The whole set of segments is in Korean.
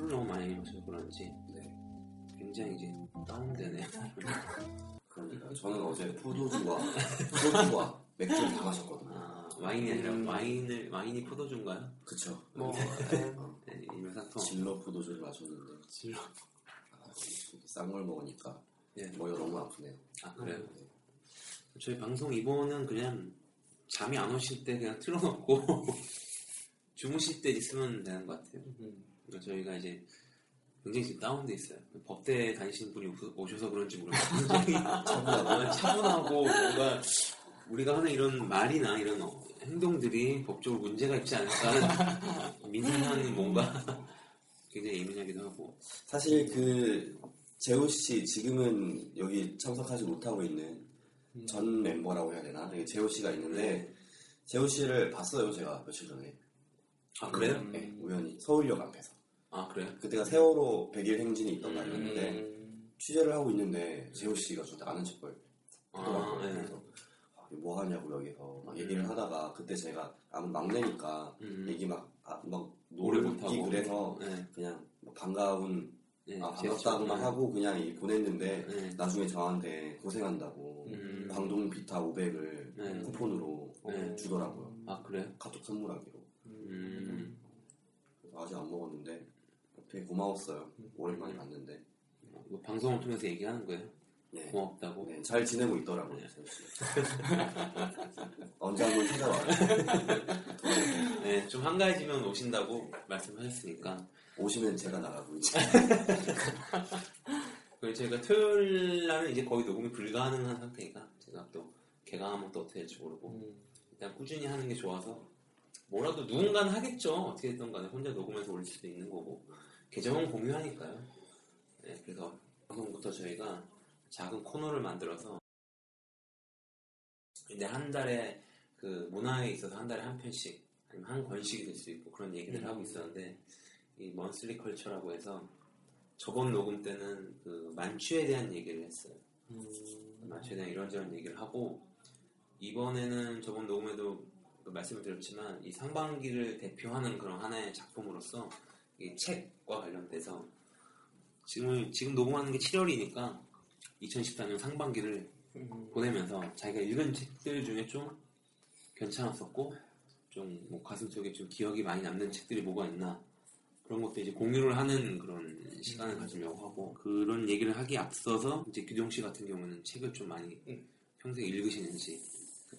술을 너무 많이 마셔서 그런지 굉장히 이제 다운되네요. 그러니까 저는 어제 포도주와 소주와 맥주를 다 마셨거든요. 아, 와인이 아니라 와인을 와인이 포도주인가요? 그쵸. 뭐, 네, 일사통. 진로 포도주를 마셨는데 진로. 아, 쌍물 먹으니까 예. 머리가 너무 아프네요. 아 그래요? 저희 방송 이번은 그냥 잠이 안 오실 때 그냥 틀어놓고 주무실 때 있으면 되는 것 같아요. 그러니까 저희가 이제 굉장히 지금 다운돼 있어요. 법대 다니시는 분이 오- 오셔서 그런지 모르겠어요. 굉장히 차분하고, 차분하고 뭔가 우리가 하는 이런 말이나 이런 어, 행동들이 법적으로 문제가 있지 않을까 하는 민감한 뭔가 굉장히 예민하기도 하고 사실 그 재호 씨 지금은 여기 참석하지 못하고 있는 전 멤버라고 해야 되나? 여기 재호 씨가 있는데 재호 씨를 봤어요 제가 며칠 전에. 아 그래요? 네, 우연히 서울역 앞에서. 아 그래요? 그때가 세월호 100일 행진이 있던 음. 날이었는데 취재를 하고 있는데 재호 씨가 저한테 아는 척을 아, 하더라고요. 네. 그래서 아, 뭐 하냐고 여기서 막 얘기를 하다가 그때 제가 아무 막내니까 음. 얘기 막, 아, 막 노래 못하고. 그래서 네. 그냥 뭐 반가운 네, 아, 반갑다고만 좀- 하고 그냥 이 보냈는데 네. 나중에 저한테 고생한다고 음. 광동 비타 500을 네. 쿠폰으로 네. 주더라고요. 아 그래요? 카톡 선물하기로. 음. 아직 안 먹었는데 되게 고마웠어요. 오랜만에 봤는데. 뭐 방송을 통해서 얘기하는 거예요? 네. 고맙다고? 네, 잘 지내고 있더라고요. 네. 언제 한번 찾아와요. 네, 좀 한가해지면 오신다고 말씀하셨으니까 오시면 제가 나가고 이제. 그리고 저희가 토요일 날은 이제 거의 녹음이 불가능한 상태니까 제가 또 개강하면 또 어떻게 될지 모르고 일단 꾸준히 하는 게 좋아서 뭐라도 누군가는 하겠죠 어떻게 됐든 간에 혼자 녹음해서 올릴 수도 있는 거고 계정은 공유하니까요. 네, 그래서 방송부터 저희가 작은 코너를 만들어서 이제 한 달에 그 문화에 있어서 한 달에 한 편씩 아니면 한 권씩이 될 수 있고 그런 얘기들을 하고 있었는데 이 먼슬리 컬처라고 해서 저번 녹음 때는 그 만추에 대한 얘기를 했어요. 만추에 대한 이런저런 얘기를 하고 이번에는 저번 녹음에도 그 말씀을 드렸지만 이 상반기를 대표하는 그런 하나의 작품으로서 이 책과 관련돼서 지금 지금 녹음하는 게 7월이니까 2014년 상반기를 보내면서 자기가 읽은 책들 중에 좀 괜찮았었고 좀 뭐 가슴 속에 좀 기억이 많이 남는 책들이 뭐가 있나 그런 것도 이제 공유를 하는 그런 시간을 가지려고 하고 그런 얘기를 하기 앞서서 이제 규동 씨 같은 경우는 책을 좀 많이 평소에 읽으시는지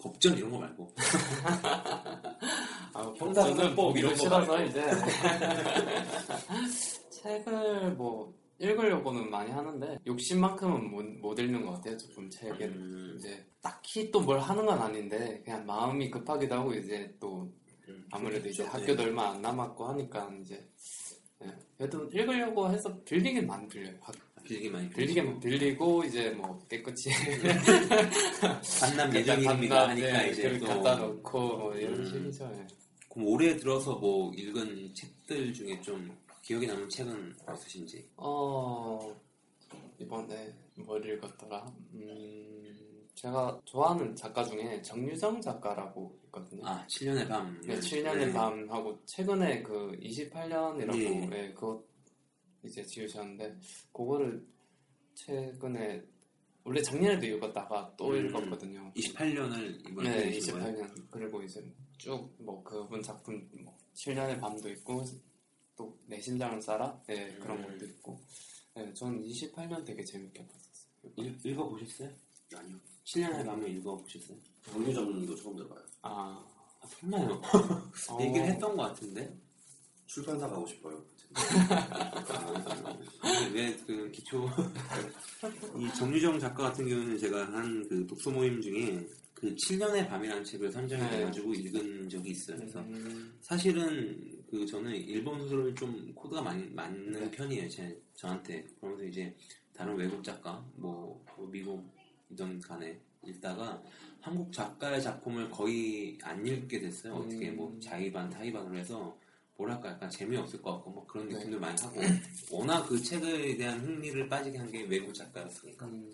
그 겁전 이런 거 말고 아, 형사소설 저는 법 보기를 이런 거 말고. 이제 책을 뭐 읽으려고는 많이 하는데 욕심만큼은 못, 못 읽는 것 같아요. 조금 책에 음, 이제 딱히 또 뭘 하는 건 아닌데 그냥 마음이 급하기도 하고 이제 또 음, 아무래도 이제. 학교도 얼마 안 남았고 하니까 이제 예. 그래도 읽으려고 해서 빌리긴 많이 빌려요. 학- 빌리기 많이 빌리긴 빌리고 이제 뭐 깨끗이 반납 예정입니다 하니까 네, 이제 글또 갖다 놓고 뭐 이런 음. 식이죠. 예. 그럼 올해 들어서 뭐 읽은 책들 중에 좀 기억에 남는 책은 없으신지 어 이번에 뭘 읽었더라? 음, 제가 좋아하는 작가 중에 정유정 작가라고 있거든요. 아 7년의 밤. 네, 7년의 밤하고 최근에 그 28년이라고 예. 예, 그거 이제 지으셨는데 그거를 최근에 원래 작년에도 읽었다가 또 음. 읽었거든요. 28년을 이번에 네, 읽으신 거예요? 28년 그리고 이제 쭉 뭐 그분 작품 뭐 7년의 밤도 있고 또 내 신랑을 살아 네, 그런 음. 것도 있고 네, 저는 28년 되게 재밌게 봤었어요. 읽, 읽어보셨어요? 아니요. 7년의 밤을 읽어보셨어요? 정유정도 처음 들어봐요. 아, 아, 설마요. 어, 얘기를 했던 것 같은데. 출판사 가고 싶어요. 왜그 기초 이 정유정 작가 같은 경우는 제가 한 그 독서 모임 중에 그 7년의 밤이라는 책을 선정해가지고 읽은 적이 있어요. 그래서 음, 사실은 그 저는 일본 소설을 좀 코드가 많이 맞는 네. 편이에요. 제 저한테 그러면서 이제 다른 외국 작가 뭐, 뭐 미국이든 간에 읽다가 한국 작가의 작품을 거의 안 읽게 됐어요. 어떻게 뭐 음. 자의반 타의반으로 해서 뭐랄까 약간 재미없을 것 같고 뭐 그런 네. 느낌들 많이 하고. 워낙 그 책에 대한 흥미를 빠지게 한 게 외국 작가였으니까. 음,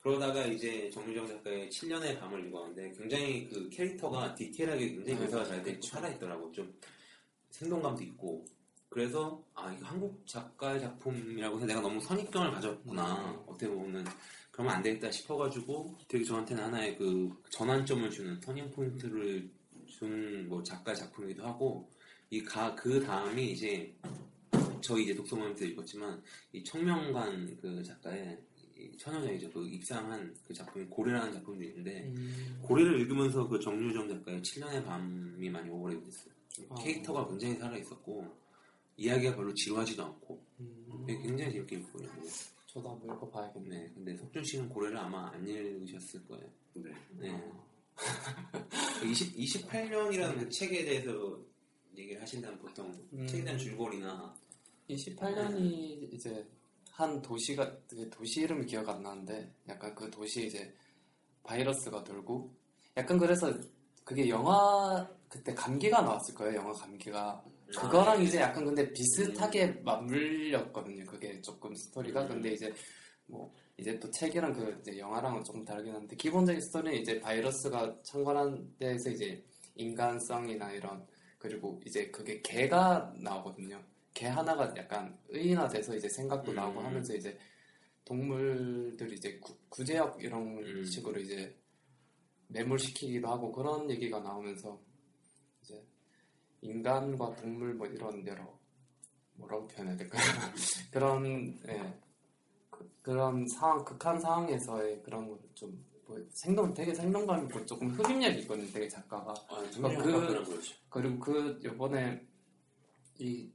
그러다가 이제 정유정 작가의 7년의 밤을 읽었는데 굉장히 그 캐릭터가 디테일하게 굉장히 네, 묘사가 잘 되고. 살아있더라고. 좀 생동감도 있고. 그래서 아 이거 한국 작가의 작품이라고 해서 내가 너무 선입견을 가졌구나. 음. 어떻게 보면은 그러면 안 되겠다 싶어가지고 되게 저한테는 하나의 그 전환점을 주는 터닝 포인트를 준 뭐 작가의 작품이기도 하고 이가그 다음이 이제 저희 이제 독서 모임 때 읽었지만 이 청명관 그 작가의 이 천여장이죠 그 입상한 그 작품이 고래라는 작품도 있는데 음, 고래를 읽으면서 그 정유정 작가의 7년의 밤이 많이 오버랩이 됐어요. 아. 캐릭터가 굉장히 살아 있었고 이야기가 별로 지루하지도 않고 음, 되게 굉장히 재밌게 읽거든요. 저도 한번 읽어봐야겠네. 네, 근데 석준 씨는 고래를 아마 안 읽으셨을 거예요. 네. 네. 20, 28년이라는 그 책에 대해서 얘기를 하신다면 보통 음. 책에 줄거리나. 28년이 이제 한 도시가 그 도시 이름이 기억 안 나는데 약간 그 도시에 이제 바이러스가 돌고 약간 그래서 그게 영화 그때 감기가 나왔을 거예요 영화 감기가. 그거랑 아, 이제 약간 근데 비슷하게 맞물렸거든요 그게 조금 스토리가. 음. 근데 이제 뭐 이제 또 책이랑 그 이제 영화랑은 조금 다르긴 한데 기본적인 스토리는 이제 바이러스가 창궐한 데에서 이제 인간성이나 이런 그리고 이제 그게 개가 나오거든요. 개 하나가 약간 의인화돼서 이제 생각도 음. 나오고 하면서 이제 동물들이 이제 구, 구제역 이런 음. 식으로 이제 매몰시키기도 하고 그런 얘기가 나오면서 이제 인간과 동물 뭐 이런 여러 뭐라고 표현해야 될까요? 그런 예. 그, 그런 상황 극한 상황에서의 그런 거좀 뭐 생동 되게 생동감 있고 조금 흡입력이 있거든요. 되게 작가가 아, 그- 그, 그렇죠. 그리고 그 요번에 이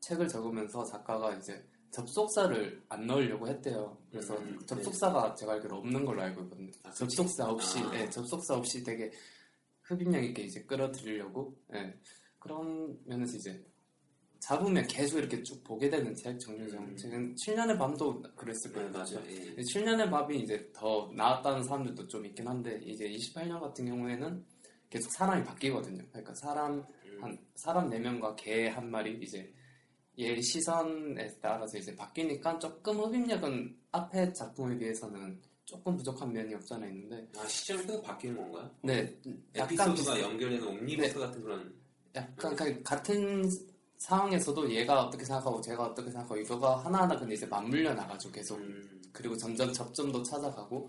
책을 적으면서 작가가 이제 접속사를 안 넣으려고 했대요. 그래서 음, 접속사가 제가 알기로 없는 걸로 알고 있거든요. 아, 그치? 접속사 없이, 아. 예, 접속사 없이 되게 흡입력 있게 이제 끌어들이려고, 예, 그런 면에서 이제 잡으면 계속 이렇게 쭉 보게 되는 책. 음. 지금 7년의 밤도 그랬을 네, 거예요. 맞아요. 예. 7년의 밥이 이제 더 나았다는 사람들도 좀 있긴 한데 이제 28년 같은 경우에는 계속 사람이 바뀌거든요. 그러니까 사람 음. 한 사람 4명과 개 한 마리 이제 얘 시선에 따라서 이제 바뀌니까 조금 흡입력은 앞에 작품에 비해서는 조금 부족한 면이 없잖아 있는데 아, 시점이 계속 바뀌는 건가요? 네 에피소드가 연결되는 옴니버스 같은 그런 약간 그 같은 상황에서도 얘가 어떻게 생각하고 제가 어떻게 생각하고 이거가 하나하나 근데 이제 맞물려 나가지고 계속 음, 그리고 점점 접점도 찾아가고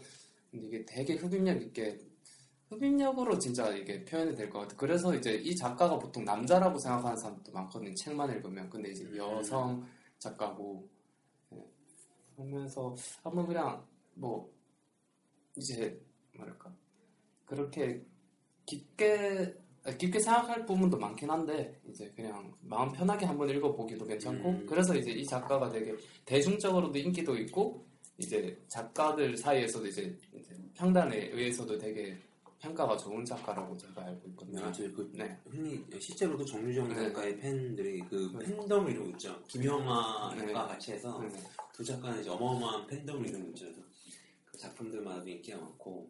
근데 이게 되게 흡입력 있게 흡입력으로 진짜 이게 표현이 될 것 같아요. 그래서 이제 이 작가가 보통 남자라고 생각하는 사람도 많거든요. 책만 읽으면 근데 이제 음. 여성 작가고 예. 그러면서 한번 그냥 뭐 이제 뭐랄까 그렇게 깊게 아, 깊게 생각할 부분도 많긴 한데 이제 그냥 마음 편하게 한번 읽어보기도 괜찮고 음. 그래서 이제 이 작가가 되게 대중적으로도 인기도 있고 이제 작가들 사이에서도 이제, 이제 평단에 의해서도 되게 평가가 좋은 작가라고 제가 알고 있거든요. 맞아요. 그 네. 흔히 실제로도 정유정 네. 작가의 팬들이 그 네. 팬덤을 이루고 있죠. 김영하가 네. 같이 해서 네. 두 작가는 이제 어마어마한 팬덤을 이루고 있죠. 그 작품들마다 인기가 많고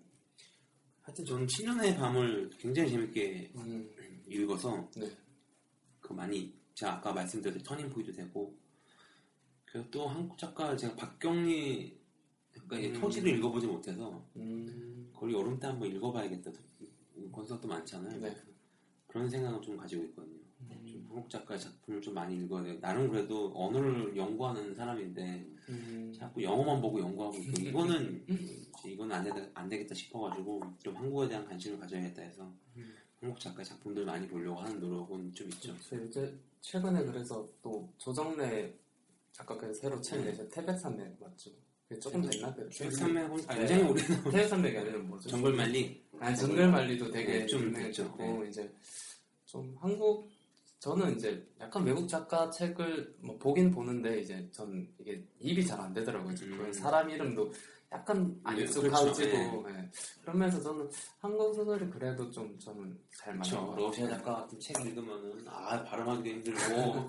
하여튼 저는 7년의 밤을 굉장히 재밌게 음, 읽어서 네. 그 많이 제가 아까 말씀드렸던 터닝 포인트 되고 그리고 또 한국 작가 제가 박경리 작가의 음. 토지를 읽어보지 못해서 음, 우리 여름 때 한번 읽어봐야겠다. 권석도 많잖아요. 네. 그런 생각을 좀 가지고 있거든요. 음. 좀 한국 작가의 작품을 좀 많이 읽어야 돼요. 나는 그래도 언어를 연구하는 사람인데 음. 자꾸 영어만 보고 연구하고 있고 이거는 이건 안, 되겠다, 안 되겠다 싶어가지고 좀 한국에 대한 관심을 가져야겠다 해서 음. 한국 작가의 작품들 많이 보려고 하는 노력은 좀 있죠. 네, 이제 최근에 그래서 또 조정래 작가께서 새로 책 내신 태백산맥 맞죠? 그게 조금 됐나? 그 최상맥은 아니, 굉장히 오래 태백산맥이 아니라 뭐죠? 정글만리 아니 정글만리도 되게 네, 좀 됐죠. 이제 좀 한국 저는 이제 약간 외국 작가 책을 뭐 보긴 보는데 이제 전 이게 입이 잘 안 되더라고요. 음. 그 사람 이름도 약간 안 네, 익숙하지도 그렇죠. 네. 그러면서 저는 한국 소설이 그래도 좀 저는 잘 맞는. 것. 러시아 작가 같은 책 읽으면은 아 발음하기도 힘들고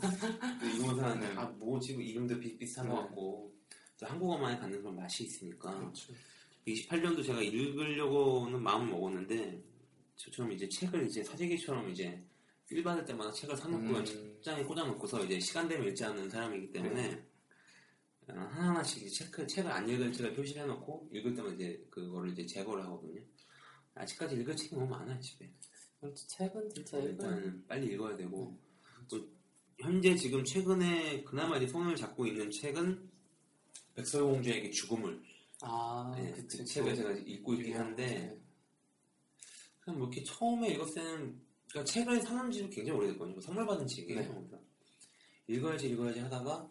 그 읽은 사람은 네. 아뭐 지금 이름도 비슷비슷한 네. 것 같고 또 한국어만에 갖는 그런 맛이 있으니까 그렇죠. 28년도 제가 읽으려고는 마음을 먹었는데 저처럼 이제 책을 이제 사재기처럼 이제 필 받을 때마다 책을 사놓고 음. 책장에 꽂아놓고서 이제 시간 되면 읽지 않는 사람이기 때문에 네. 어, 하나하나씩 체크, 책을 안 읽을 책을 표시를 해놓고 읽을 때마다 이제 그거를 이제 제거를 하거든요. 아직까지 읽을 책이 너무 많아요 집에. 책은 진짜. 일단 빨리 읽어야 되고 또 현재 지금 최근에 그나마 이제 손을 잡고 있는 책은 백설공주에게 죽음을 아, 네, 그치. 그 책을 제가 읽고 있긴 한데 네. 그냥 뭐 이렇게 처음에 읽었을 때는 그러니까 책을 사놓은 지도 굉장히 오래됐거든요. 선물 받은 책이에요. 네. 읽어야지 읽어야지 하다가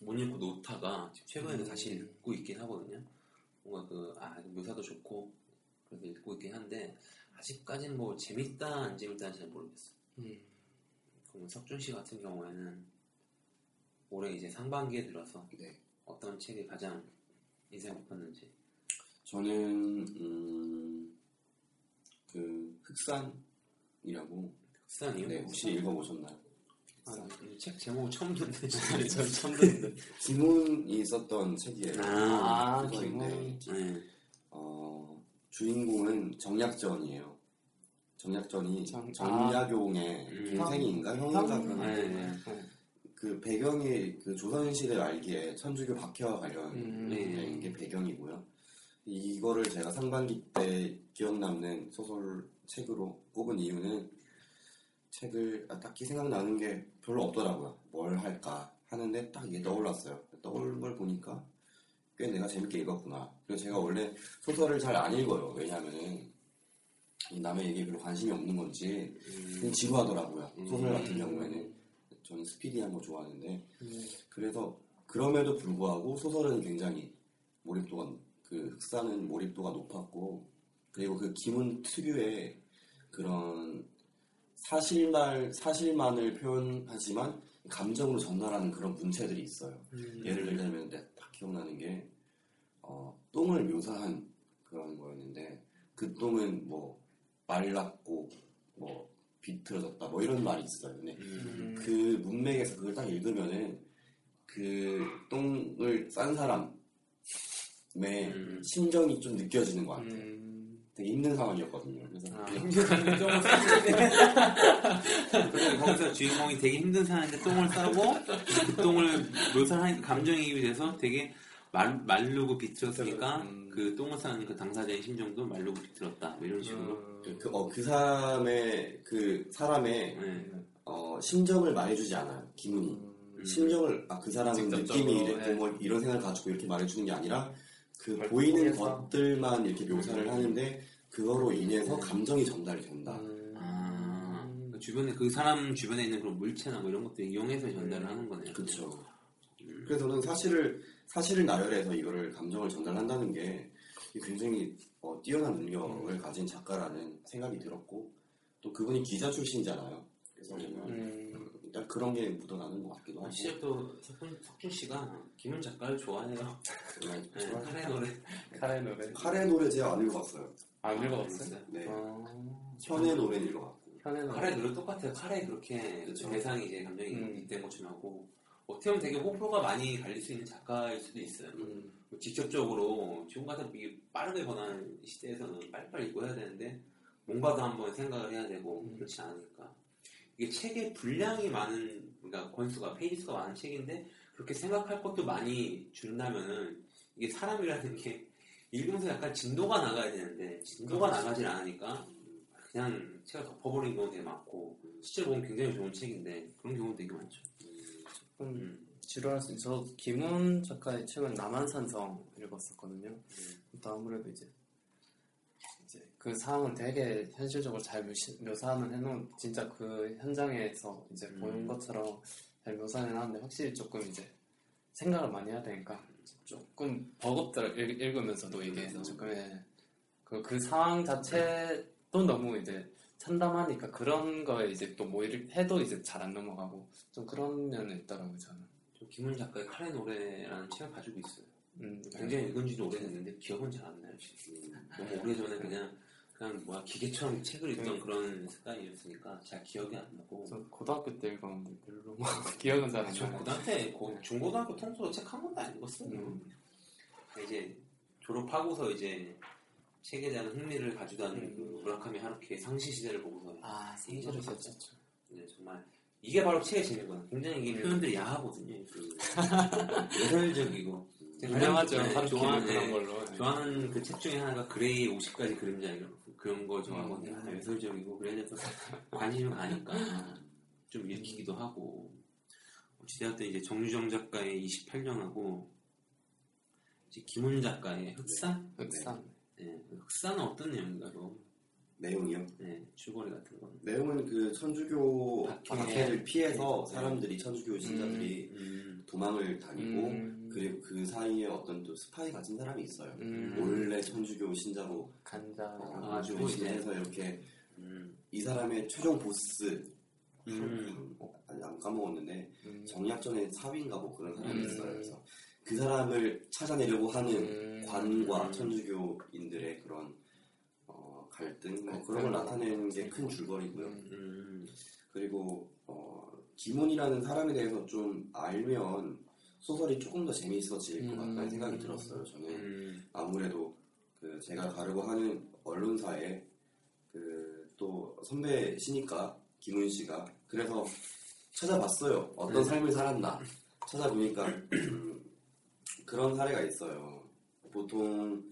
못 읽고 놓다가 지금 최근에도 음. 다시 읽고 있긴 하거든요. 뭔가 그 아, 묘사도 좋고 그래서 읽고 있긴 한데 아직까지는 뭐 재밌다 안 재밌다는 잘 모르겠어요. 음. 그럼 석준 씨 같은 경우에는 올해 이제 상반기에 들어서 네. 어떤 책이 가장 인상 깊었는지. 저는 음, 그 흑산이라고 흑산이요? 네, 혹시 읽어보셨나요? 아, 이책 제목 처음 듣는데 네. 전 처음 듣는데. 김훈이 썼던 책이에요. 아, 김훈. 네. 어, 주인공은 정약전이에요. 정약전이 정- 정약용의 음. 동생인가 형? 형인가 그런 네, 데 네. 그 배경이 그 조선시대 말기에 천주교 박해와 관련 음. 네. 게 배경이고요. 이거를 제가 상반기 때 기억 남는 소설 책으로 꼽은 이유는 책을 아, 딱히 생각나는 게 별로 없더라고요. 뭘 할까 하는데 딱 이게 떠올랐어요. 떠오른 걸 보니까 꽤 내가 재밌게 읽었구나. 그래서 제가 원래 소설을 잘 안 읽어요. 왜냐하면은 이 남의 얘기에 별로 관심이 없는 건지 그냥 지루하더라고요. 소설 같은 경우에는 저는 스피디한 거 좋아하는데 음. 그래서 그럼에도 불구하고 소설은 굉장히 몰입도가 그 흑사는 몰입도가 높았고 그리고 그 김은 특유의 그런 사실말 사실만을 표현하지만 감정으로 전달하는 그런 문체들이 있어요. 음. 예를 들자면 딱 기억나는 게 어, 똥을 묘사한 그런 거였는데 그 똥은 뭐 말랐고 뭐 비틀어졌다 뭐 이런 말이 있어요. 근데 음. 그 문맥에서 그걸 딱 읽으면은 그 똥을 싼 사람의 음. 심정이 좀 느껴지는 것 같아요. 음. 되게 힘든 상황이었거든요. 그래서 아. 그리고 거기서 주인공이 되게 힘든 상황인데 똥을 싸고 그 똥을 묘사한 감정이입이 돼서 되게 말, 마르고 비틀었으니까 음. 그 똥을 싸는 그 당사자의 심정도 마르고 비틀었다 뭐 이런 식으로 음. 그, 어, 그 사람의 그 사람의 네. 어, 심정을 말해주지 않아요. 기문이 음. 심정을 아그 직접적으로, 느낌이 이랬고 네. 뭐 이런 생각을 가지고 이렇게 말해주는 게 아니라 그 보이는 통해서. 것들만 이렇게 묘사를 하는데 그거로 인해서 감정이 전달이 된다. 음. 아, 그 주변에 그 사람 주변에 있는 그런 물체나 뭐 이런 것들 이용해서 전달을 하는 거네요. 그렇죠. 음. 그래서 저는 사실을 사실을 나열해서 이거를 감정을 전달한다는 게 굉장히 어, 뛰어난 능력을 가진 작가라는 생각이 들었고 또 그분이 기자 출신이잖아요. 그래서 음. 일단 그런 게 묻어나는 것 같기도 하고. 시작도 석준, 석준 씨가 김은 작가를 좋아해요. 네, 정말 카레 노래. 카레 노래. 카레 노래 제가 안 읽어봤어요. 안 읽어봤어요? 네. 어. 현의 노래는 읽어봤고. 카레 노래. 카레 노래 똑같아요. 카레 그렇게 그쵸. 대상이 이제 감정이 음. 입된 것처럼 하고 어떻게 보면 되게 호불호가 많이 갈릴 수 있는 작가일 수도 있어요. 음. 뭐 직접적으로 지금 같은 이 빠르게 변하는 시대에서는 빨리빨리 읽고 해야 되는데 뭔가도 한번 생각을 해야 되고 음. 그렇지 않으니까 이게 책의 분량이 많은 그러니까 권수가 페이지 수가 많은 책인데 그렇게 생각할 것도 많이 준다면은 이게 사람이라는 게 읽으면서 약간 진도가 나가야 되는데 진도가 나가질 않으니까 그냥 책을 덮어버린 경우도 되게 많고 실제로 보면 굉장히 좋은 책인데 그런 경우도 되게 많죠. 좀 음. 지루할 수 있어. 저 김훈 작가의 책은 남한산성 읽었었거든요. 또 아무래도 이제 그 상황을 되게 현실적으로 잘 묘시, 묘사는 해놓은 진짜 그 현장에서 이제 음. 보는 것처럼 잘 묘사는 하는데 확실히 조금 이제 생각을 많이 해야 되니까 조금 버겁더라 읽, 읽으면서도 이게 조금 예. 그, 그 상황 자체도 너무 이제 참담하니까 그런 거에 이제 또뭐 해도 이제 잘 안 넘어가고 좀 그런 면은 있더라고요 저는. 저 김훈 작가의 카레 노래라는 책을 가지고 있어요. 음, 굉장히 읽은 지도 오래됐는데 기억은 잘 안 나요. 지금. 너무 오래전에 그냥 그냥 뭐야 기계처럼 책을 읽던 그런 습관이었으니까 잘 기억이 안 나고 저 고등학교 때 읽었는데 별로 막 기억은 잘안저 나요. 고등학교 고, 중고등학교 통틀어 책 한 권도 안 읽었어요. 음. 이제 졸업하고서 이제 책에 대한 흥미를 가져다는 음. 그 무라카미 하루키의 상시 시대를 보고서 아, 상시를 썼죠. 네, 정말 이게 바로 책의 재미거든요. 굉장히 이게 음. 표현들이 야하거든요. 그 예설적이고 제가 유명하죠. 네, 좋아하는, 그런 네, 걸로. 네. 좋아하는 그 책 중에 하나가 그레이 50가지 그림자 이런 그런 거 좋아하거든요. 음. 아, 예술적이고 그래서 관심이 가니까 좀 읽히기도 하고 어찌되었든 이제 정유정 작가의 28년하고 이제 김훈 작가의 흑산 흑산. 네, 흑산은 어떤 내용인가요? 내용이요. 네, 줄거리 같은 거. 내용은 그 천주교 박해. 박해를 피해서 네. 사람들이 천주교 신자들이 음, 도망을 다니고 음. 그리고 그 사이에 어떤 또 스파이 같은 사람이 있어요. 음. 원래 천주교 신자고 간다. 어, 아주 아주 이제- 해서 이렇게 음, 이 사람의 최종 보스 음. 어, 아니 안 까먹었는데 음. 정약전의 사위인가 뭐 그런 사람이 음. 있어요. 그래서 그 사람을 찾아내려고 하는 음. 관과 음. 천주교인들의 그런 어, 갈등 뭐 갈등. 그런 걸 나타내는 게 큰 줄거리고요. 음. 음, 그리고 어, 김훈이라는 사람에 대해서 좀 알면 소설이 조금 더 재미있어질 것 같다는 음. 생각이 들었어요. 저는 음, 아무래도 그 제가 가려고 하는 언론사에 그 또 선배시니까 김훈 씨가 그래서 찾아봤어요. 어떤 음. 삶을 살았나 찾아보니까 음, 그런 사례가 있어요. 보통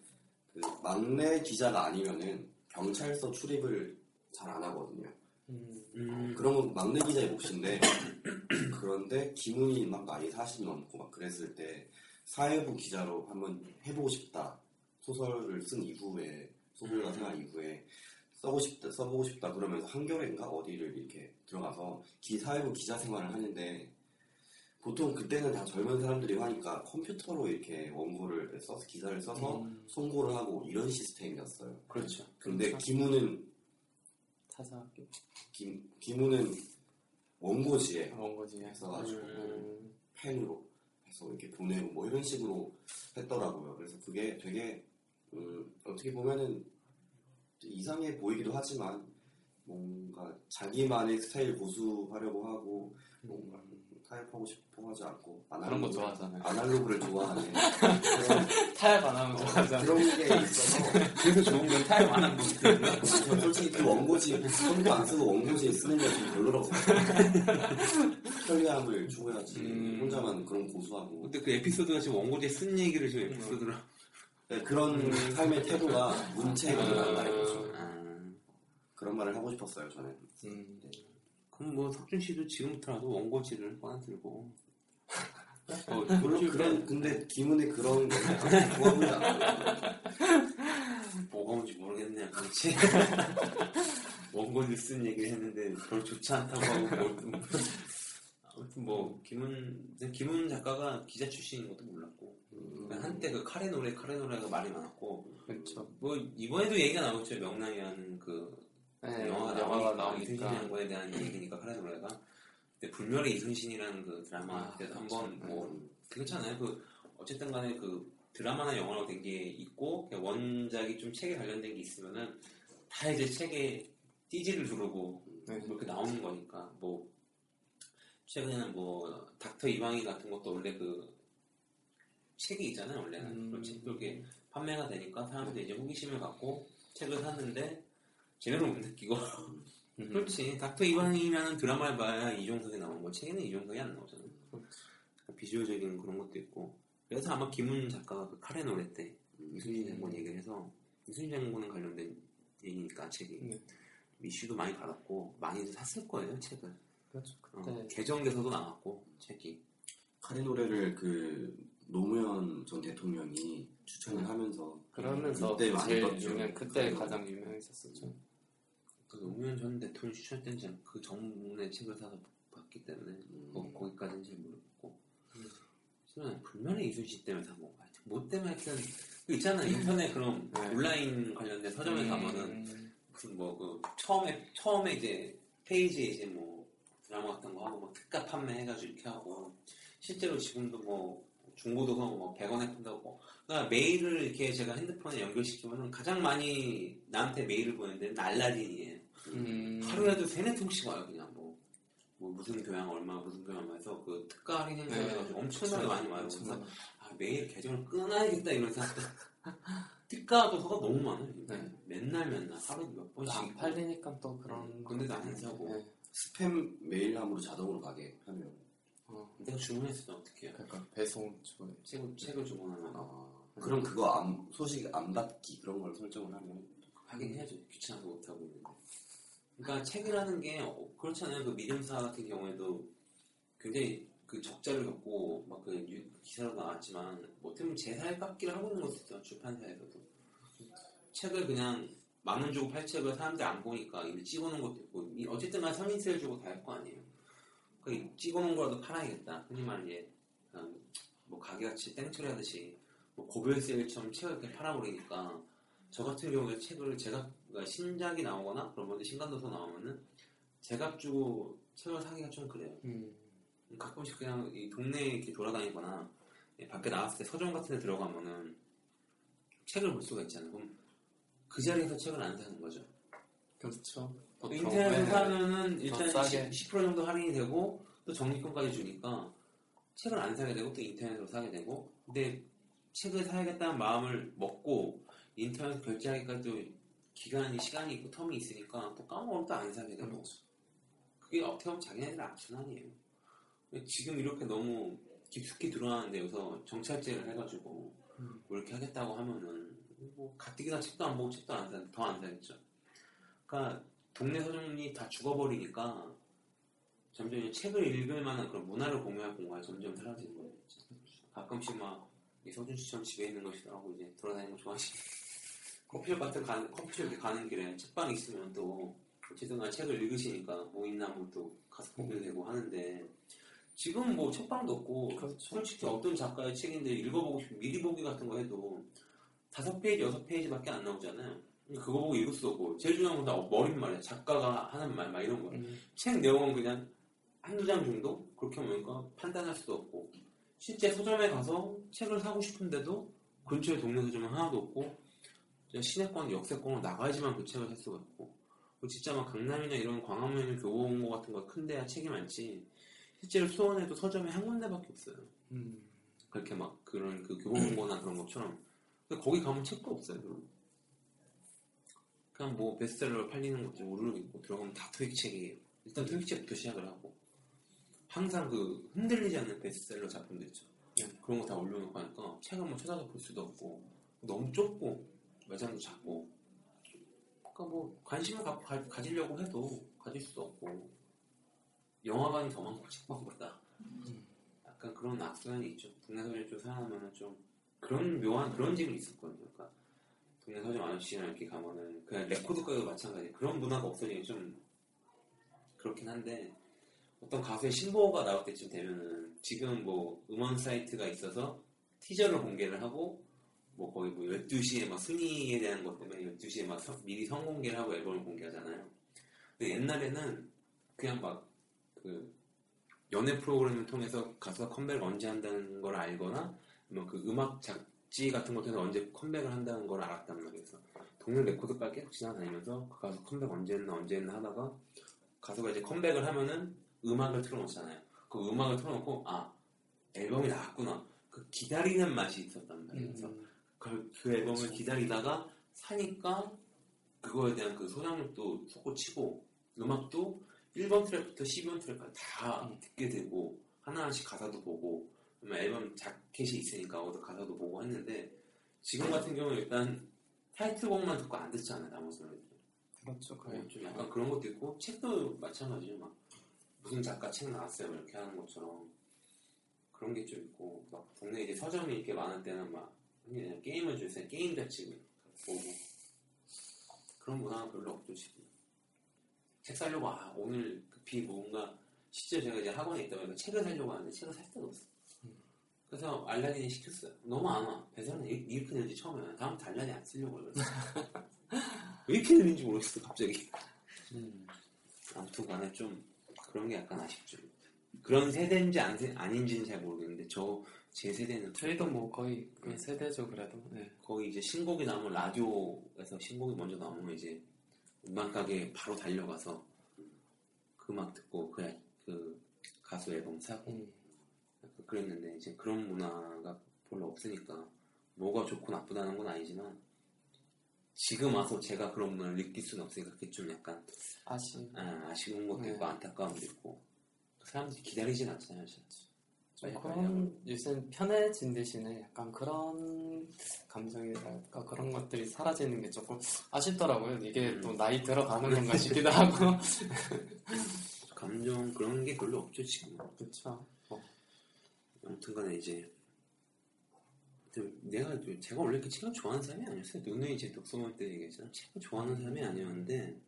그 막내 기자가 아니면은 경찰서 출입을 잘 안 하거든요. 음. 음, 그런 건 막내 기자의 몫인데 그런데 김훈이 막 나이 40 넘고 막 그랬을 때 사회부 기자로 한번 해보고 싶다 소설을 쓴 이후에 소설가 생활 이후에 써고 싶다 써보고 싶다 그러면서 한겨레인가 어디를 이렇게 들어가서 기 사회부 기자 생활을 하는데 보통 그때는 다 젊은 사람들이 하니까 컴퓨터로 이렇게 원고를 써서 기사를 써서 음. 송고를 하고 이런 시스템이었어요. 그렇죠. 근데 그렇죠. 김훈은 타사학교 김 김훈은 원고지에 원고지 써가지고 음. 펜으로 해서 이렇게 보내고 뭐 이런 식으로 했더라고요. 그래서 그게 되게 음, 어떻게 보면은 이상해 보이기도 하지만 뭔가 자기만의 스타일 고수하려고 하고 뭔가 타협하고 싶어 하지 않고 그런 거 좋아하잖아요. 아날로그를 좋아하는 그런, 타협 안 하면 좋아하잖아. 그런 게 있어서 그래서 좋은 건 타협 안 하는. 저 솔직히 그 원고지 손도 안 쓰고 원고지에 쓰는 게 좀 별로라고 생각해요. 편리함을 추구해야지 음. 혼자만 그런 고수하고 근데 그 에피소드가 지금 원고지에 쓴 얘기를 지금 에피소드로. 네, 그런 삶의 태도가 문책이란 말이죠. 음. 아, 그런 말을 하고 싶었어요, 저는. 음. 그럼 뭐 석준 씨도 지금부터라도 원고지를 꺼내 들고. 어, 그런 그런, 근데 김은의 그런 거 좋아하지 않아요. 뭐가 온지 모르겠네요, 그렇지. 원고지 쓴 얘기를 했는데 별로 좋지 않다고 하고 뭘 또- 아무튼 뭐 김은 김은 작가가 기자 출신인 것도 몰랐고 한때 그 카레 노래 카레 노래가 말이 많았고 그렇죠. 뭐 이번에도 얘기가 나오죠 명랑이라는 그 네, 영화가, 영화가 나오니까 이순신 나오니까. 양반에 대한 얘기니까 노래가 근데 불멸의 이순신이라는 그 드라마 아, 때도 그렇죠. 한번 뭐 그렇잖아요 그 어쨌든 간에 그 드라마나 영화로 된 게 있고 원작이 좀 책에 관련된 게 있으면은 다 이제 책에 띠지를 두르고 네. 뭐 이렇게 나오는 거니까 뭐 최근에는 뭐 닥터 이방희 같은 것도 원래 그 책이 있잖아요 원래는 음. 그런 책도 이렇게 판매가 되니까 사람들이 이제 호기심을 갖고 책을 샀는데 제대로 못 느끼고 음. 그렇지 닥터 이방희라는 드라마를 봐야 이종석이 나오는 거 책에는 이종석이 안 나오잖아요 비주얼적인 그런 것도 있고 그래서 아마 김훈 작가가 그 카레 노래 때 음. 이순신 장군 얘기를 해서 이순신 장군은 관련된 얘기니까 책이 네. 이슈도 많이 받았고 많이도 샀을 거예요 책을 그렇죠. 어, 그때 개정돼서도 나왔고 책이 카레 노래를 그 노무현 전 대통령이 추천을 하면서 그러면서 그때 많이. 유명 그때. 가장 유명했었었죠. 그 노무현 전 대통령 추천했던 장- 그 정문의 책을 사서 봤기 때문에 음. 거, 거기까지는 잘 모르겠고 음. 저는 불만이 이순신 때문에 산 건가 하여튼 뭐 때문에 하여튼 그 있잖아 인터넷 그런 네. 온라인 관련된 서점에 가면은 음, 무슨 뭐그 처음에 처음에 이제 페이지에 이제 뭐 드라마 같은 거 하고 막 특가 판매해가지고 이렇게 하고 실제로 지금도 뭐 중고도서 뭐 100원에 판다고 그러니까 메일을 이렇게 제가 핸드폰에 연결시키면은 가장 많이 나한테 메일을 보내는 데는 알라딘이에요. 음, 하루에도 세네 통씩 와요 그냥 뭐, 뭐 무슨 교양 얼마 무슨 교양 해서 그 특가 할인 행사해가지고 엄청나게 많이 와요. 그래서 엄청나게. 아, 매일 계정을 끊어야겠다 이러면서 특가 도 서가 너무 많아요. 네. 맨날 맨날 하루에 몇 번씩 안. 팔리니까 또 그런. 근데 나는 사고. 네. 스팸 메일함으로 자동으로 가게 하면 어, 내가 주문했어 어떻게 해요? 그러니까 배송 주 책을, 책을 주문하면 아, 그럼 그거 안, 소식 안 받기 그런 걸 설정을 하면 하긴 해야죠. 귀찮아서 못하고 있는데. 그러니까 책이라는 게 어, 그렇잖아요. 그 미디엄사 같은 경우에도 굉장히 그 적자를 겪고 막 그 기사로 나왔지만 뭐 어떻게 제사의 깎기를 하고 있는 것도 있죠. 출판사에서도. 책을 그냥 만원 주고 팔 책을 사람들이 안 보니까 이미 찍어놓은 것도 있고 이- 어쨌든 간 서민세를 주고 다 할 거 아니에요. 이 찍어놓은 거라도 팔아야겠다. 흔히 말해 그냥 뭐 가게같이 땡처리 하듯이 뭐 고별 세일처럼 책을 이렇게 팔아버리니까 저 같은 경우에 책을 제가 그러니까 신작이 나오거나 그런 분들 신간도서 나오면은 제값 주고 책을 사기가 좀 그래요. 음, 가끔씩 그냥 이 동네에 이렇게 돌아다니거나 예, 밖에 나왔을 때 서점 같은 데 들어가면은 책을 볼 수가 있잖아요. 그럼 그 자리에서 책을 안 사는 거죠. 그렇죠. 보통, 인터넷에서 네. 사면은 일단 더 싸게. 10, 10% 정도 할인이 되고 또 적립금까지 주니까 책을 안 사게 되고 또 인터넷으로 사게 되고 근데 책을 사야겠다는 마음을 먹고 인터넷 결제하기까지 기간이 시간이 있고 텀이 있으니까 또 까먹으면 또 안 사게 되고 그렇죠. 그게 어떻게 보면 자기네들 악순환이에요. 지금 이렇게 너무 깊숙이 들어가는데 여기서 정찰제를 해가지고 음. 뭐 이렇게 하겠다고 하면은 뭐 가뜩이나 책도 안 보고 책도 안 사, 더안 사겠죠. 그러니까 동네 서점이 다 죽어버리니까 점점 책을 읽을 만한 그런 문화를 공유할 공간이 점점 사라지는 거예요. 가끔씩 막이 서준 씨처럼 집에 있는 거 싫어하고 이제 돌아다니는 거 좋아하시고 커피숍 같은 가는 커피숍 가는 길에 책방 있으면 또 어쨌든 간 책을 읽으시니까 뭐 있나 뭐또 가서 보게 되고 하는데 지금 뭐 책방도 없고 그렇죠. 솔직히 어떤 작가의 책인데 읽어보고 싶으면 미리 보기 같은 거 해도 다섯 페이지 여섯 페이지밖에 안 나오잖아요. 그러니까 그거 보고 읽을 수도 없고 제일 중요한 건 다 머리말이야. 작가가 하는 말 막 이런 거. 음, 책 내용은 그냥 한두 장 정도? 그렇게 보니까 판단할 수도 없고. 실제 서점에 가서 책을 사고 싶은데도 근처에 동네 서점은 하나도 없고 시내권, 역세권으로 나가야지만 그 책을 살 수가 있고. 뭐 진짜 막 강남이나 이런 광화문 교보문고 같은 거 큰 데야 책이 많지. 실제로 수원에도 서점이 한 군데밖에 없어요. 음, 그렇게 막 그런 그 교보문고나 그런 것처럼. 근데 거기 가면 책도 없어요. 그냥 뭐 베스트셀러 팔리는 것들 있고 들어가면 다 토익 책이에요 일단 토익 책부터 시작을 하고 항상 그 흔들리지 않는 베스트셀러 작품들 있죠 네. 그런 거 다 올려놓고 하니까 책 한번 찾아서 볼 수도 없고 너무 좁고 매장도 작고 그러니까 뭐 관심을 가, 가, 지려고 해도 가질 수도 없고 영화관이 더 많고 책방보다 약간 그런 악순환이 있죠 서점 좀 살아나면은 좀 그런 묘한 그런 집이 있었거든요 그러니까 동네 서점 아저씨랑 이렇게 가면은 그냥 레코드 가게도 마찬가지 그런 문화가 없어지기 좀 그렇긴 한데 어떤 가수의 신보가 나올 때쯤 되면은 지금 뭐 음원 사이트가 있어서 티저를 공개를 하고 뭐 거의 뭐 12시에 막 순위에 대한 것 때문에 12시에 막 선- 미리 선공개를 하고 앨범을 공개하잖아요. 근데 옛날에는 그냥 막 그 연예 프로그램을 통해서 가수가 컴백을 언제 한다는 걸 알거나 뭐그 음악 잡지 같은 것 통해서 언제 컴백을 한다는 걸 알았단 말이에요. 그래서 동네 레코드 가게 계속 지나다니면서 그 가수 컴백 언제 했나 언제 했나 하다가 가수가 이제 컴백을 하면은 음악을 틀어놓잖아요. 그 음악을 틀어놓고 아 앨범이 나왔구나. 그 기다리는 맛이 있었단 말이에요. 그래서 음, 그, 그 앨범을 기다리다가 사니까 그거에 대한 그 소장력도 솟구치고 음악도 1번 트랙부터 12번 트랙까지 다 음. 듣게 되고 하나하나씩 가사도 보고 앨범 자켓이 있으니까 어디 가사도 보고 했는데 지금 같은 경우는 일단 타이틀곡만 듣고 안 듣잖아요 나머지 노래들. 그렇죠. 거의. 좀 약간 그런 것도 있고 책도 마찬가지예요 막 무슨 작가 책 나왔어요 이렇게 하는 것처럼. 그런 게 좀 있고 막 동네 이제 서점이 이렇게 많을 때는 막 그냥 게임을 주세요 게임 자칙을 보고. 그런 문화가 별로 없죠 지금. 책 사려고 아 오늘 급히 뭔가 실제 제가 이제 학원에 있다 보니까 책을 사려고 하는데 책을 살 데가 없어 그래서 알라딘에 시켰어요 너무 안 와 배달은 이- 이렇게 되는지 처음에 다음부터 알라딘 안 쓰려고 그랬어 왜 이렇게 느린지 모르겠어 갑자기 음. 아무튼 간에 좀 그런 게 약간 아쉽죠. 그런 세대인지 안 세- 아닌지는 잘 모르겠는데 저 제 세대는 저희도 뭐 거의 그 세대죠 그래도. 네. 거의 이제 신곡이 나오면 라디오에서 신곡이 먼저 나오면 이제 음반 가게에 바로 달려가서 그 음악 듣고 그, 그 가수 앨범 사고 음. 약간 그랬는데 이제 그런 문화가 별로 없으니까 뭐가 좋고 나쁘다는 건 아니지만 지금 와서 제가 그런 문화를 느낄 수는 없으니까 그게 좀 약간 아시. 아, 아쉬운 것도 네. 있고 안타까움도 있고 사람들이 기다리진 않잖아요 진짜 빨리. 그런 요새는 편해진 대신에 약간 그런 감정이랄까 그런 것들이 사라지는 게 조금 아쉽더라고요. 이게 음. 또 나이 들어가는 건가 싶기도 하고. 감정 그런 게 별로 없죠 지금 그렇죠. 아무튼간에 이제 좀 내가 좀- 제가 원래 이렇게 책을 좋아하는 사람이 아니었어요. 누누이 제 독서모 때 얘기했잖아 책을 좋아하는 사람이 아니었는데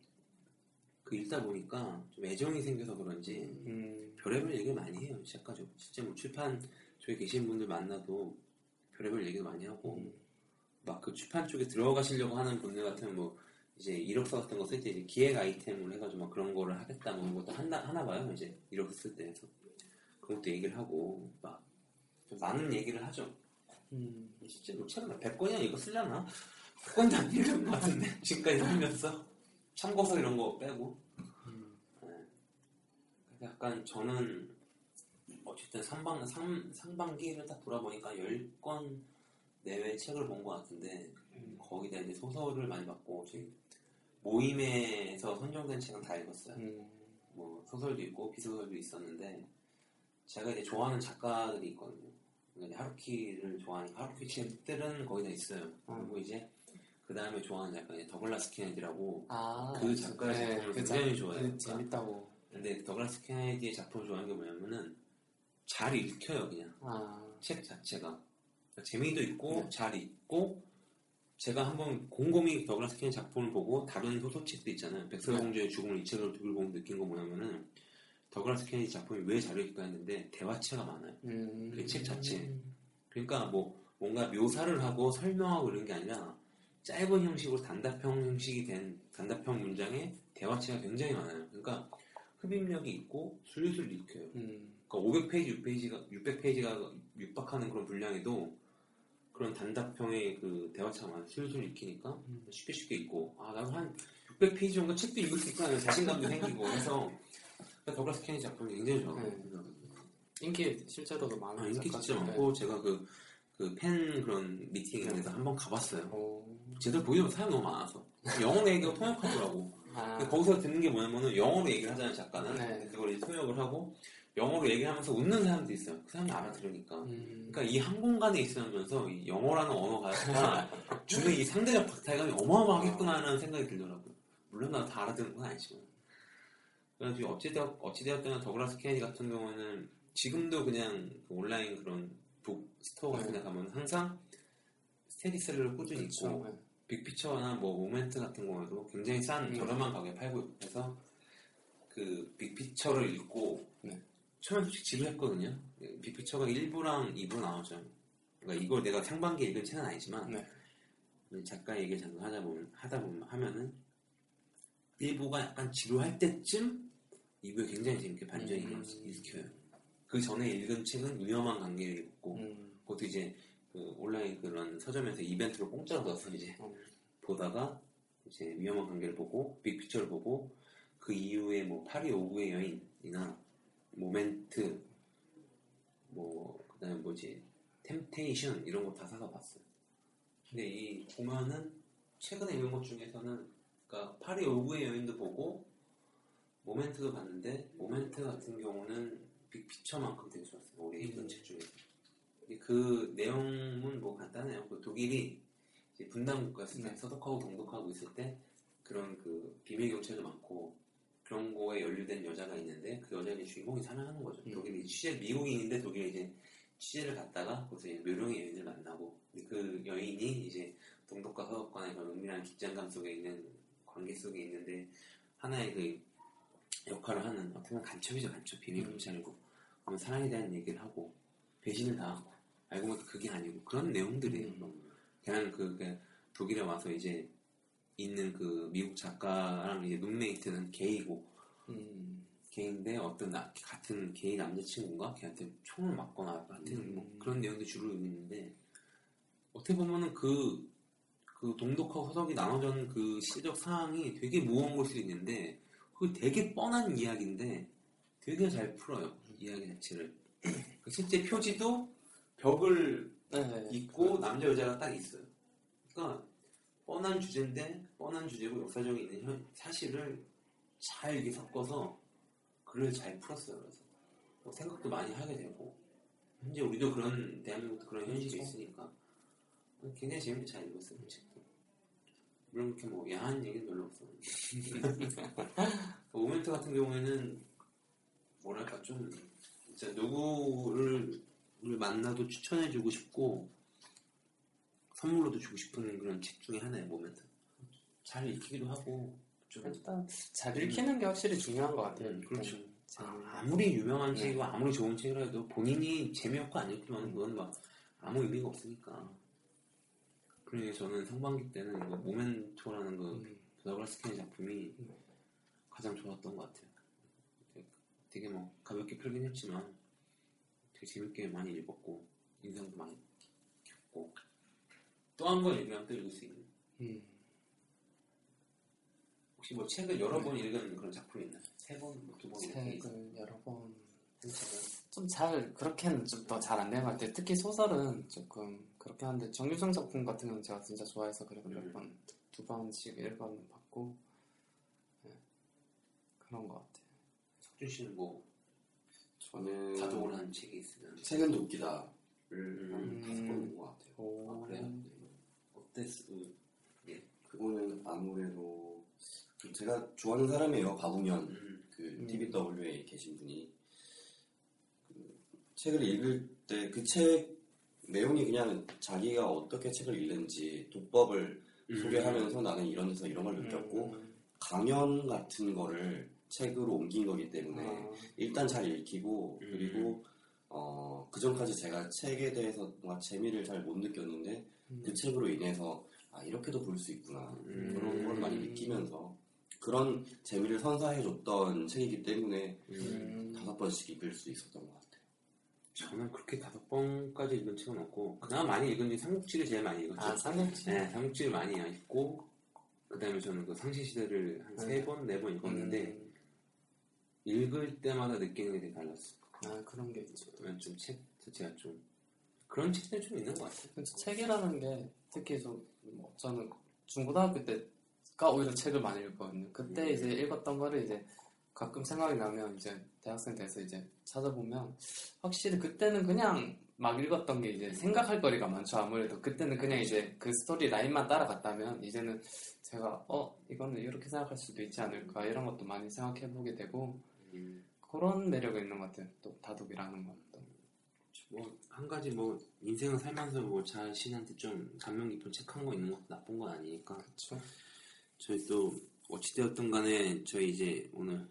그 읽다 보니까 좀 애정이 생겨서 그런지 음. 별의별 얘기를 많이 해요. 시작가지고 진짜 뭐 출판 쪽에 계신 분들 만나도 별의별 얘기를 많이 하고 음. 막그 출판 쪽에 들어가시려고 하는 분들 같으면 뭐 이제 이력서 같은 거 쓸 때 이제 기획 아이템을 해가지고 막 그런 거를 하겠다 뭐 이런 것도 하나, 하나 봐요. 이제 이력서 쓸 때에서. 그런 것도 얘기를 하고 막좀 많은 얘기를 하죠 음. 실제 로 책을 100권이나 이거 쓰려나? 100권도 안 읽은 것 같은데 지금까지 살면서 참고서 이런 거 빼고 음. 네. 약간 저는 어쨌든 상방, 상, 상반기를 딱 돌아보니까 10권 내외 책을 본 것 같은데 음. 거기다 이제 소설을 많이 봤고 저희 모임에서 선정된 책은 다 읽었어요. 음. 뭐 소설도 있고 비소설도 있었는데 제가 이제 좋아하는 작가들이 있거든요. 그러니까 하루키를 좋아하니까 하루키 책들은 거의 다 있어요. 그리고 이제 그 다음에 좋아하는 작가 더글라스 케네디라고 아, 그 작가의 작품을 그 굉장히 작- 좋아해요. 그 재밌다고. 근데 더글라스 케네디의 작품을 좋아하는 게 뭐냐면은 잘 읽혀요 그냥 아, 책 자체가 그러니까 재미도 있고 네. 잘 읽고 제가 한번 곰곰이 더글라스 케네디 작품을 보고 다른 소설책도 있잖아요 백설공주의 죽음을 이 두고 보고 느낀 거 뭐냐면은 더글라스 케네디 작품이 왜잘 읽힐까 했는데 대화체가 많아요 음. 그책 자체. 그러니까 뭐 뭔가 묘사를 하고 설명하고 이런 게 아니라 짧은 형식으로 단답형 형식이 된 단답형 문장에 대화체가 굉장히 많아요. 그러니까 흡입력이 있고 술술 읽혀요. 음. 그러니까 500페이지, 600페이지가 600페이지가 육박하는 그런 분량에도 그런 단답형의 그 대화체가 많아요. 술술 읽히니까 음. 쉽게 쉽게 읽고 아 나도 한 600페이지 정도 책도 읽을 수 있구나 자신감도 생기고 해서 더글라스 케네디 작품이 굉장히 좋아요. 네. 인기 실제로도 많은 아, 인기 진짜. 많고 제가 그 그 팬 그런 미팅 이런 데서 한번 가봤어요. 오. 제대로 보이면 사람 너무 많아서 영어로 얘기가 통역하더라고. 아, 거기서 듣는 게 뭐냐면은 영어로 얘기를 하잖아요 작가는. 네. 그걸 이제 통역을 하고 영어로 얘기하면서 웃는 사람도 있어요. 그 사람이 알아들으니까. 음. 그러니까 이 한 공간에 있으면서 이 영어라는 언어가 주는 이 상대적 박탈감이 어마어마하겠구나 하는 생각이 들더라고요. 물론 나도 다 알아듣는 건 아니지만. 그래가지고 어찌되었, 어찌되었든 더글라스 케네디 같은 경우는 지금도 그냥 그 온라인 그런 book store 같은 데 가면 항상 스테디셀러를 꾸준히 있고 그렇죠. 네. 빅피처나 뭐 모멘트 같은 경우에도 굉장히 싼 음. 저렴한 가격에 팔고 있고 그래서 그 빅피처를 읽고 네. 처음에 솔직히 지루했거든요. 빅피처가 1부랑 2부 나오죠. 그러니까 이걸 내가 상반기에 읽은 책은 아니지만 네. 작가 얘기를 잠깐 하다 보면 하다 보면 하면은 1부가 약간 지루할 때쯤 2부에 굉장히 재밌게 반전이 음. 일으켜요. 그 전에 읽은 책은 위험한 관계를 읽고 음. 그것도 이제 그 온라인 그런 서점에서 이벤트로 공짜로 넣어서 이제 음. 보다가 이제 위험한 관계를 보고 빅피처를 보고 그 이후에 뭐 파리 오후의 여인이나 모멘트 뭐 그다음에 뭐지 템테이션 이런 거 다 사서 봤어요. 근데 이 보면은 최근에 읽은 것 중에서는 그러니까 파리 오후의 여인도 보고 모멘트도 봤는데 모멘트 같은 경우는 빅피처만큼 되게 좋았어요. 올해 읽은 음. 책 중에서. 그 내용은 뭐 간단해요. 그 독일이 분단 국가였을 때 네. 서독하고 동독하고 있을 때 그런 그 비밀 경찰도 많고 그런 거에 연루된 여자가 있는데 그 여자의 주인공이 사랑하는 거죠. 음. 독일이 취재 미국인인데 독일에 이제 취재를 갔다가 거기서 이제 묘령의 여인을 만나고 그 여인이 이제 동독과 서독 간의 그런 은밀한 긴장감 속에 있는 관계 속에 있는데 하나의 그 역할을 하는 어떻게 보면 간첩이죠 간첩. 비밀 경찰이고. 그러면 사랑에 대한 얘기를 하고 배신을 당하고. 알고 보니까 그게 아니고 그런 내용들이에요. 걔는 그, 그 독일에 와서 이제 있는 그 미국 작가랑 이제 룸메이트는 게이고. 음. 게이인데 어떤 나- 같은 게이 남자친구가? 걔한테 총을 맞거나 같은 뭐 음. 그런 내용도 주로 있는데 어떻게 보면은 그, 그 동독하고 서독이 나눠진 그 시적 상황이 되게 무거운 걸 수도 있는데 그 되게 뻔한 이야기인데 되게 잘 풀어요 이야기 자체를 그 실제 표지도 벽을 네. 있고 남자 여자가 딱 있어요. 그러니까 뻔한 주제인데 뻔한 주제고 역사적인 있는 현- 사실을 잘 이렇게 섞어서 글을 잘 풀었어요. 그래서 뭐 생각도 많이 하게 되고 현재 우리도 그런 대한민국도 그런 현실이. 있으니까 굉장히 재밌게 잘 읽었어요. 그 책도. 물론 그렇게 뭐 야한 얘기는 별로 없었는데 그 오멘트 같은 경우에는 뭐랄까 좀 진짜 누구를 를 만나도 추천해주고 싶고 선물로도 주고 싶은 그런 책 중에 하나예요 모멘트 잘 읽히기도 하고 좀 일단 잘 읽히는 게 확실히 중요한 것 같아요. 음, 그렇죠. 재미. 아무리 유명한 네. 책이고 아무리 좋은 책이라도 본인이 재미없고 안 읽히면 그건 막 아무 의미가 없으니까 그러니 저는 상반기 때는 이거 모멘토라는 그 음. 더글라스 캔의 작품이 네. 가장 좋았던 것 같아요. 되게- 되게 뭐 가볍게 풀긴 했지만 되게 재밌게 많이 읽었고 인상도 많이 깊고 또 한 번 읽으면 또 읽을 수 있는 음. 혹시 뭐 책을 여러 번 읽은 그런 작품 있나요? 세 번, 뭐두번 책을 여러 번. 좀 잘, 그렇게는 좀 더 잘 안 되는 것 같아요. 특히 소설은 조금 그렇게 하는데 정유성 작품 같은 경우는 제가 진짜 좋아해서 그래도 음. 몇 번, 두 번씩 읽어는 봤고, 네. 그런 것 같아요. 석준 씨는 뭐 저는 한 책이 있으면 책은 돕기다를 음. 한 다섯 번본것 같아요. 오, 아, 그래요? 어땠어? 그거는 아무래도 제가 좋아하는 사람이에요. 박웅현 음, 그 음. TBW에 계신 분이 그 책을 읽을 때 그 책 내용이 그냥 자기가 어떻게 책을 읽는지 독법을 음. 소개하면서 나는 이런 데서 이런 걸 느꼈고 음. 강연 같은 거를 책으로 옮긴 거기 때문에 어, 일단 잘 읽히고 음. 그리고 어, 그 전까지 제가 책에 대해서 뭔가 재미를 잘 못 느꼈는데 음. 그 책으로 인해서 아 이렇게도 볼 수 있구나 음. 그런 걸 많이 느끼면서 그런 재미를 선사해줬던 책이기 때문에 음. 다섯 번씩 읽을 수 있었던 것 같아요. 저는 그렇게 다섯 번까지 읽은 책은 없고 그나마 많이 읽은 게 삼국지를 제일 많이 읽었죠. 아, 삼국지? 네, 삼국지를 많이 읽고 그 다음에 저는 그 상시시대를 한 세 번, 네번 읽었는데 음. 읽을 때마다 느끼는 게 되게 달랐어. 아, 그런 게 있죠. 좀책 자체가 좀 그런 책들이 좀 있는 것 같아요. 책이라는 게 특히 좀, 뭐 저는 중고등학교 때가 오히려 책을 많이 읽거든요. 그때 음. 이제 읽었던 거를 이제 가끔 생각이 나면 이제 대학생 돼서 이제 찾아보면 확실히 그때는 그냥 막 읽었던 게 이제 생각할 거리가 많죠. 아무래도 그때는 그냥 이제 그 스토리 라인만 따라갔다면 이제는 제가 어 이거는 이렇게 생각할 수도 있지 않을까 이런 것도 많이 생각해 보게 되고 음, 그런 매력이 있는 것 같아요. 또 다독이라는 것도. 뭐한 가지 뭐 인생을 살면서 뭐 자신한테 좀 감명 깊은 책한거 있는 것도 나쁜 건 아니니까 그렇죠. 저희 또 어찌되었든 간에 저희 이제 오늘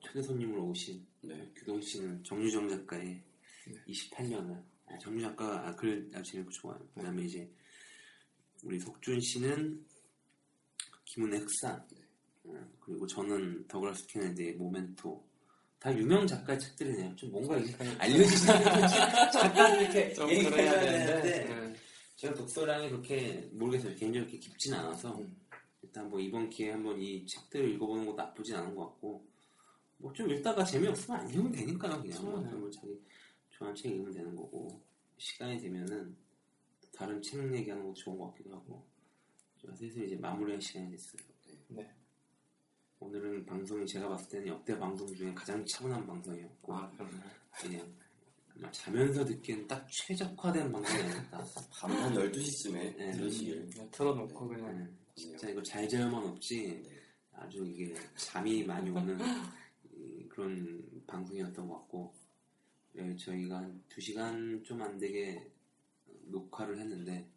초대 손님으로 오신 네. 규동 씨는 정유정 작가의 네. 28년을 정유 작가 아, 글 아주 제일 좋아요. 그다음에 이제 우리 석준 씨는 김은혜 흑산 어, 그리고 저는 더글라스 케네디의 모멘토 다 유명 작가의 책들이네요. 좀 뭔가 알려주시는 작가는 이렇게 좀 얘기해야 되는데 네. 제가 독서량이 그렇게 모르겠어요. 개인적으로 깊진 않아서 음. 일단 뭐 이번 기회에 한번 이 책들을 읽어보는 것도 나쁘진 않은 것 같고 뭐 좀 읽다가 재미없으면 안 읽으면 되니까요. 그냥 뭐, 그렇죠. 뭐 자기 좋아하는 책 읽으면 되는 거고 시간이 되면은 다른 책 얘기하는 것도 좋은 것 같기도 하고 제가 슬슬 이제 마무리할 시간이 됐어요. 네. 오늘은 방송이 제가 봤을 때는 역대 방송 중에 가장 차분한 방송이었고 아. 그냥 정말 자면서 듣기엔 딱 최적화된 방송이 아닐까. 밤한 12시쯤에 네. 들으시길. 그냥 틀어놓고 그냥 네, 진짜 이거 잘 자야만 없지 아주 이게 잠이 많이 오는 이- 그런 방송이었던 것 같고 네, 저희가 한 2시간 좀 안 되게 녹화를 했는데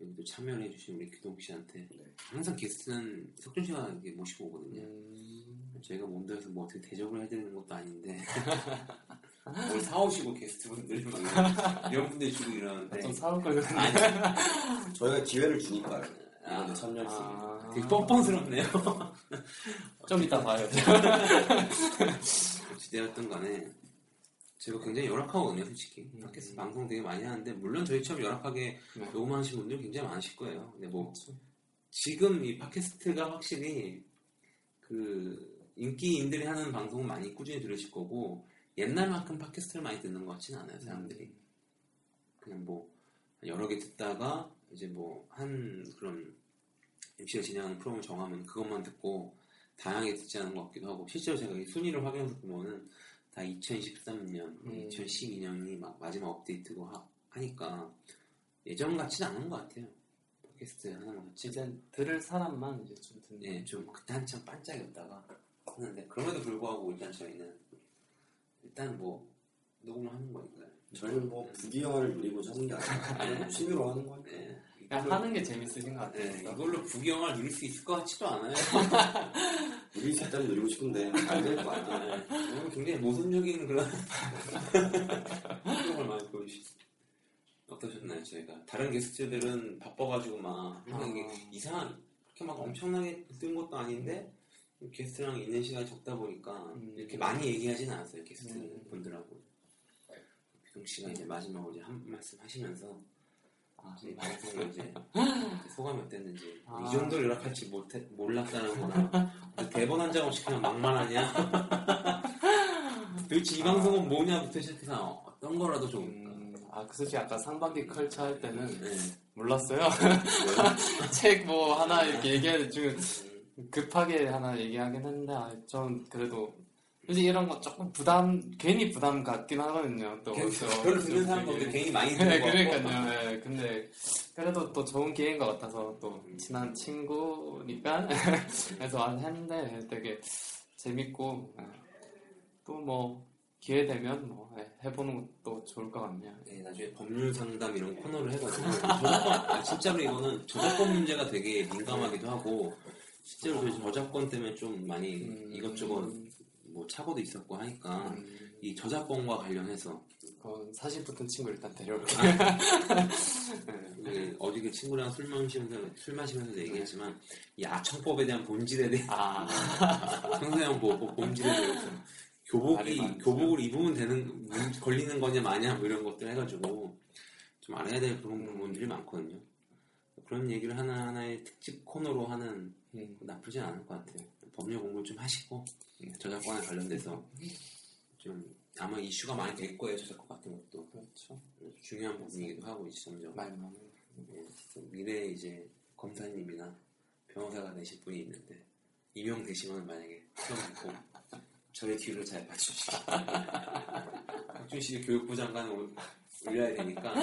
여기도 참여를 해주신 우리 기동 씨한테 네. 항상 게스트는 석준 씨가 이렇게 모시고 오거든요. 음, 저희가 몸도에서 뭐 어떻게 대접을 해드리는 것도 아닌데 뭘 사오시고 게스트분들이 막 이런- 분들이 주고 이러는데 좀 사올 걸 그랬는데 아니 저희가 기회를 주니까요. 아, 이런데 참여할 수 있는. 아, 되게 뻔뻔스럽네요. 좀 이따 봐요. 어찌되었든 간에 제가 굉장히 열악하거든요 솔직히 음. 팟캐스트 방송 되게 많이 하는데 물론 저희처럼 열악하게 네. 녹음하신 분들 굉장히 많으실 거예요 근데 뭐 그렇죠. 지금 이 팟캐스트가 확실히 그 인기인들이 하는 방송은 많이 꾸준히 들으실 거고 옛날만큼 팟캐스트를 많이 듣는 것 같지는 않아요 사람들이 그냥 뭐 여러 개 듣다가 이제 뭐 한 그런 MC가 진행하는 프로그램 정하면 그것만 듣고 다양하게 듣지 않은 것 같기도 하고 실제로 제가 이 순위를 확인해서 보면은 다 2013년, 음. 2012년이 막 마지막 업데이트고 하, 니까 예전 같지는 않은 것 같아요. 팟캐스트 하는 것 같지. 이제 들을 사람만 이제 좀 듣는. 예, 좀 그때 한참 반짝이었다가 하는데 그럼에도 불구하고 일단 저희는 일단 뭐 녹음을 하는 거니까요. 저희는 뭐 부귀영화를 누리고자 하는 게 아니라 취미로 하는 거니까. 예, 그냥 이걸로, 하는 게 재밌으신 것 같아요. 예, 이걸로 부경을 누릴 수 있을 것 같지도 않아요. 누릴 수 있다면 누리고 싶은데 안될거 아니야. 예, 오늘 굉장히 모순적인 그런 행동을 많이 보여주셨어요. 어떠셨나요, 저희가? 다른 게스트들은 바빠가지고 막, 아. 이상한, 그렇게 막 엄청나게 뜬 것도 아닌데, 게스트랑 있는 시간이 적다 보니까, 음. 이렇게 많이 얘기하진 않았어요, 게스트 음. 분들하고. 비동 씨가 이제 마지막으로 이제 한 말씀 하시면서, 아, 이 방송을 이제 소감이 어땠는지, 아. 이 정도로 요락할지 못해, 몰랐다는 거나, 대본 한장 없이 그냥 막말하냐? 도대체 이 방송은 뭐냐부터 시작해서 어떤 거라도 좀. 음, 아, 그 솔직히 아까 상반기 컬처 할 때는 네. 몰랐어요. 책 뭐 하나 이렇게 얘기해야 지금 급하게 하나 얘기하긴 했는데, 아, 전 그래도 솔직히 이런 거 조금 부담, 괜히 부담 갖긴 하거든요. 또. 또 별로 듣는 사람도 괜히 많이 네, 듣는 거 그러니까요. 네, 근데 그래도 또 좋은 기회인 것 같아서 또 친한 친구니까 그래서 안 했는데 되게 재밌고 또 뭐 기회 되면 뭐 네, 해보는 것도 좋을 것 같네요. 네, 나중에 법률 상담 이런 코너를 해가지고 저작권, 아, 진짜로 이거는 저작권 문제가 되게 민감하기도 하고 실제로 그 저작권 때문에 좀 많이 음, 이것저것 뭐 착오도 있었고 하니까 음, 이 저작권과 관련해서 그건 사실 붙은 친구 일단 데려올게. 우리 어저께 친구랑 술 마시면서 술 마시면서 얘기했지만 이 아청법에 대한 본질에 대해 아, 성서형 보고 본질에 대해서 교복이. 교복을 입으면 되는 문- 걸리는 거냐 마냐 뭐 이런 것들 해가지고 좀 알아야 될 그런 부분들이 많거든요. 그런 얘기를 하나 하나의 특집 코너로 하는 음, 나쁘지 않을 것 같아요. 법률 공부 좀 하시고 저작권에 관련돼서 좀 아마 이슈가 많이 될 거예요 저작권 같은 것도 그렇죠. 중요한 부분이기도 하고 점점 말 많은. 예, 미래 이제 검사님이나 변호사가 되실 분이 있는데 임용 되시면 만약에 처음 듣고 저의 뒤를 잘 봐주시고 박준 씨 교육부 장관을 올- 올려야 되니까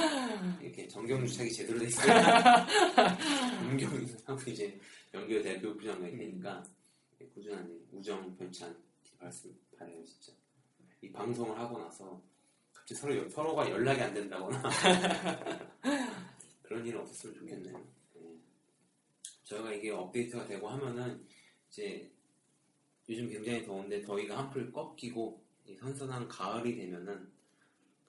이렇게 정경 주착이 제대로 돼 있어요. 임경하고 이제 연결될 교육부 장관이 되니까 꾸준한 우정 않게 말씀 바래요 진짜. 이 방송을 하고 나서 갑자기 서로 연- 서로가 연락이 안 된다거나 그런 일은 없었으면 좋겠네요. 예. 저희가 이게 업데이트가 되고 하면은 이제 요즘 굉장히 더운데 더위가 한풀 꺾이고 이 선선한 가을이 되면은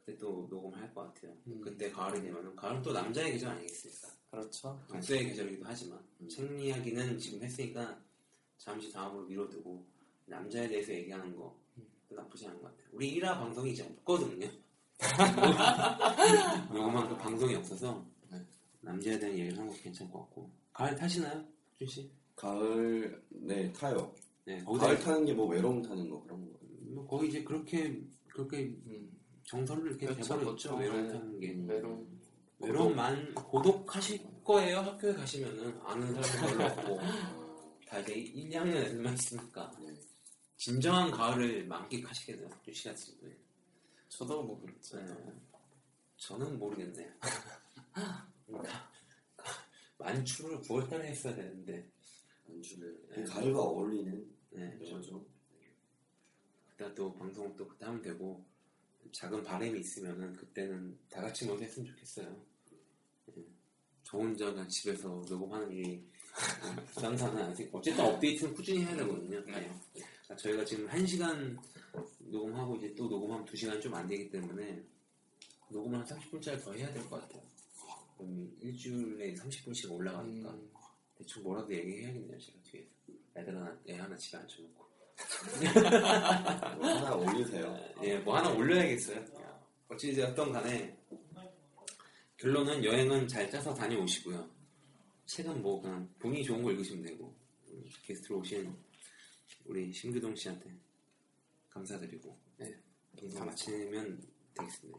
그때 또 녹음할 것 같아요. 음. 그때 가을이 되면은 가을은 또 남자의 계절 아니겠습니까? 그렇죠. 독서의 계절이기도 하지만 책 이야기는 지금 했으니까 잠시 다음으로 미뤄두고 남자에 대해서 얘기하는 거 나쁘지 않은 것 같아요. 우리 1화 방송이 이제 없거든요. 그 방송이 없어서 남자에 대한 얘기를 하는 것도 괜찮을 것 같고 가을 타시나요? 준 씨? 가을 네 타요. 네, 가을 타는 게 뭐 외로움 타는 거 그런 거. 뭐 거의 이제 그렇게 그렇게 음, 정설로 이렇게 그렇죠, 돼버렸죠. 그렇죠. 외로움 네. 타는 게. 외로움. 외로움 만 고독하실 거예요. 학교에 가시면은 아는 사람 별로 없고 다 이제 1, 2학년 애들만 있으니까 네. 진정한 가을을. 학교 시간 때 저도 뭐 그렇죠. 네. 저는 모르겠네요. 그러니까 만추를 9월달에 했어야 되는데 안주를 네. 가을과 어울리는 네, 좀 영화죠. 그때 또 방송 또 그때 하면 되고 작은 바람이 있으면은 그때는 다 같이 모여서 했으면 좋겠어요. 예. 저 혼자가 집에서 녹음하는 일이 부담사는 아직 어쨌든 업데이트는 꾸준히 해야 되거든요. 네. 그러니까 저희가 지금 1시간 녹음하고 이제 또 녹음하면 2시간 좀 안 되기 때문에 녹음을 한 30분짜리 더 해야 될 것 같아요. 그럼 일주일에 30분씩 올라가니까 음, 대충 뭐라도 얘기해야겠네요 제가 뒤에서 애들 하나 애 하나 집에 앉혀놓고 뭐 하나 올리세요. 예, 뭐 하나 올려야겠어요. 어찌되었던 간에 결론은 여행은 잘 짜서 다녀오시고요. 책은 뭐 그냥 본인이 좋은 거 읽으시면 되고 음, 게스트로 오신 우리 신규동 씨한테 감사드리고 네, 인사 마치면 되겠습니다.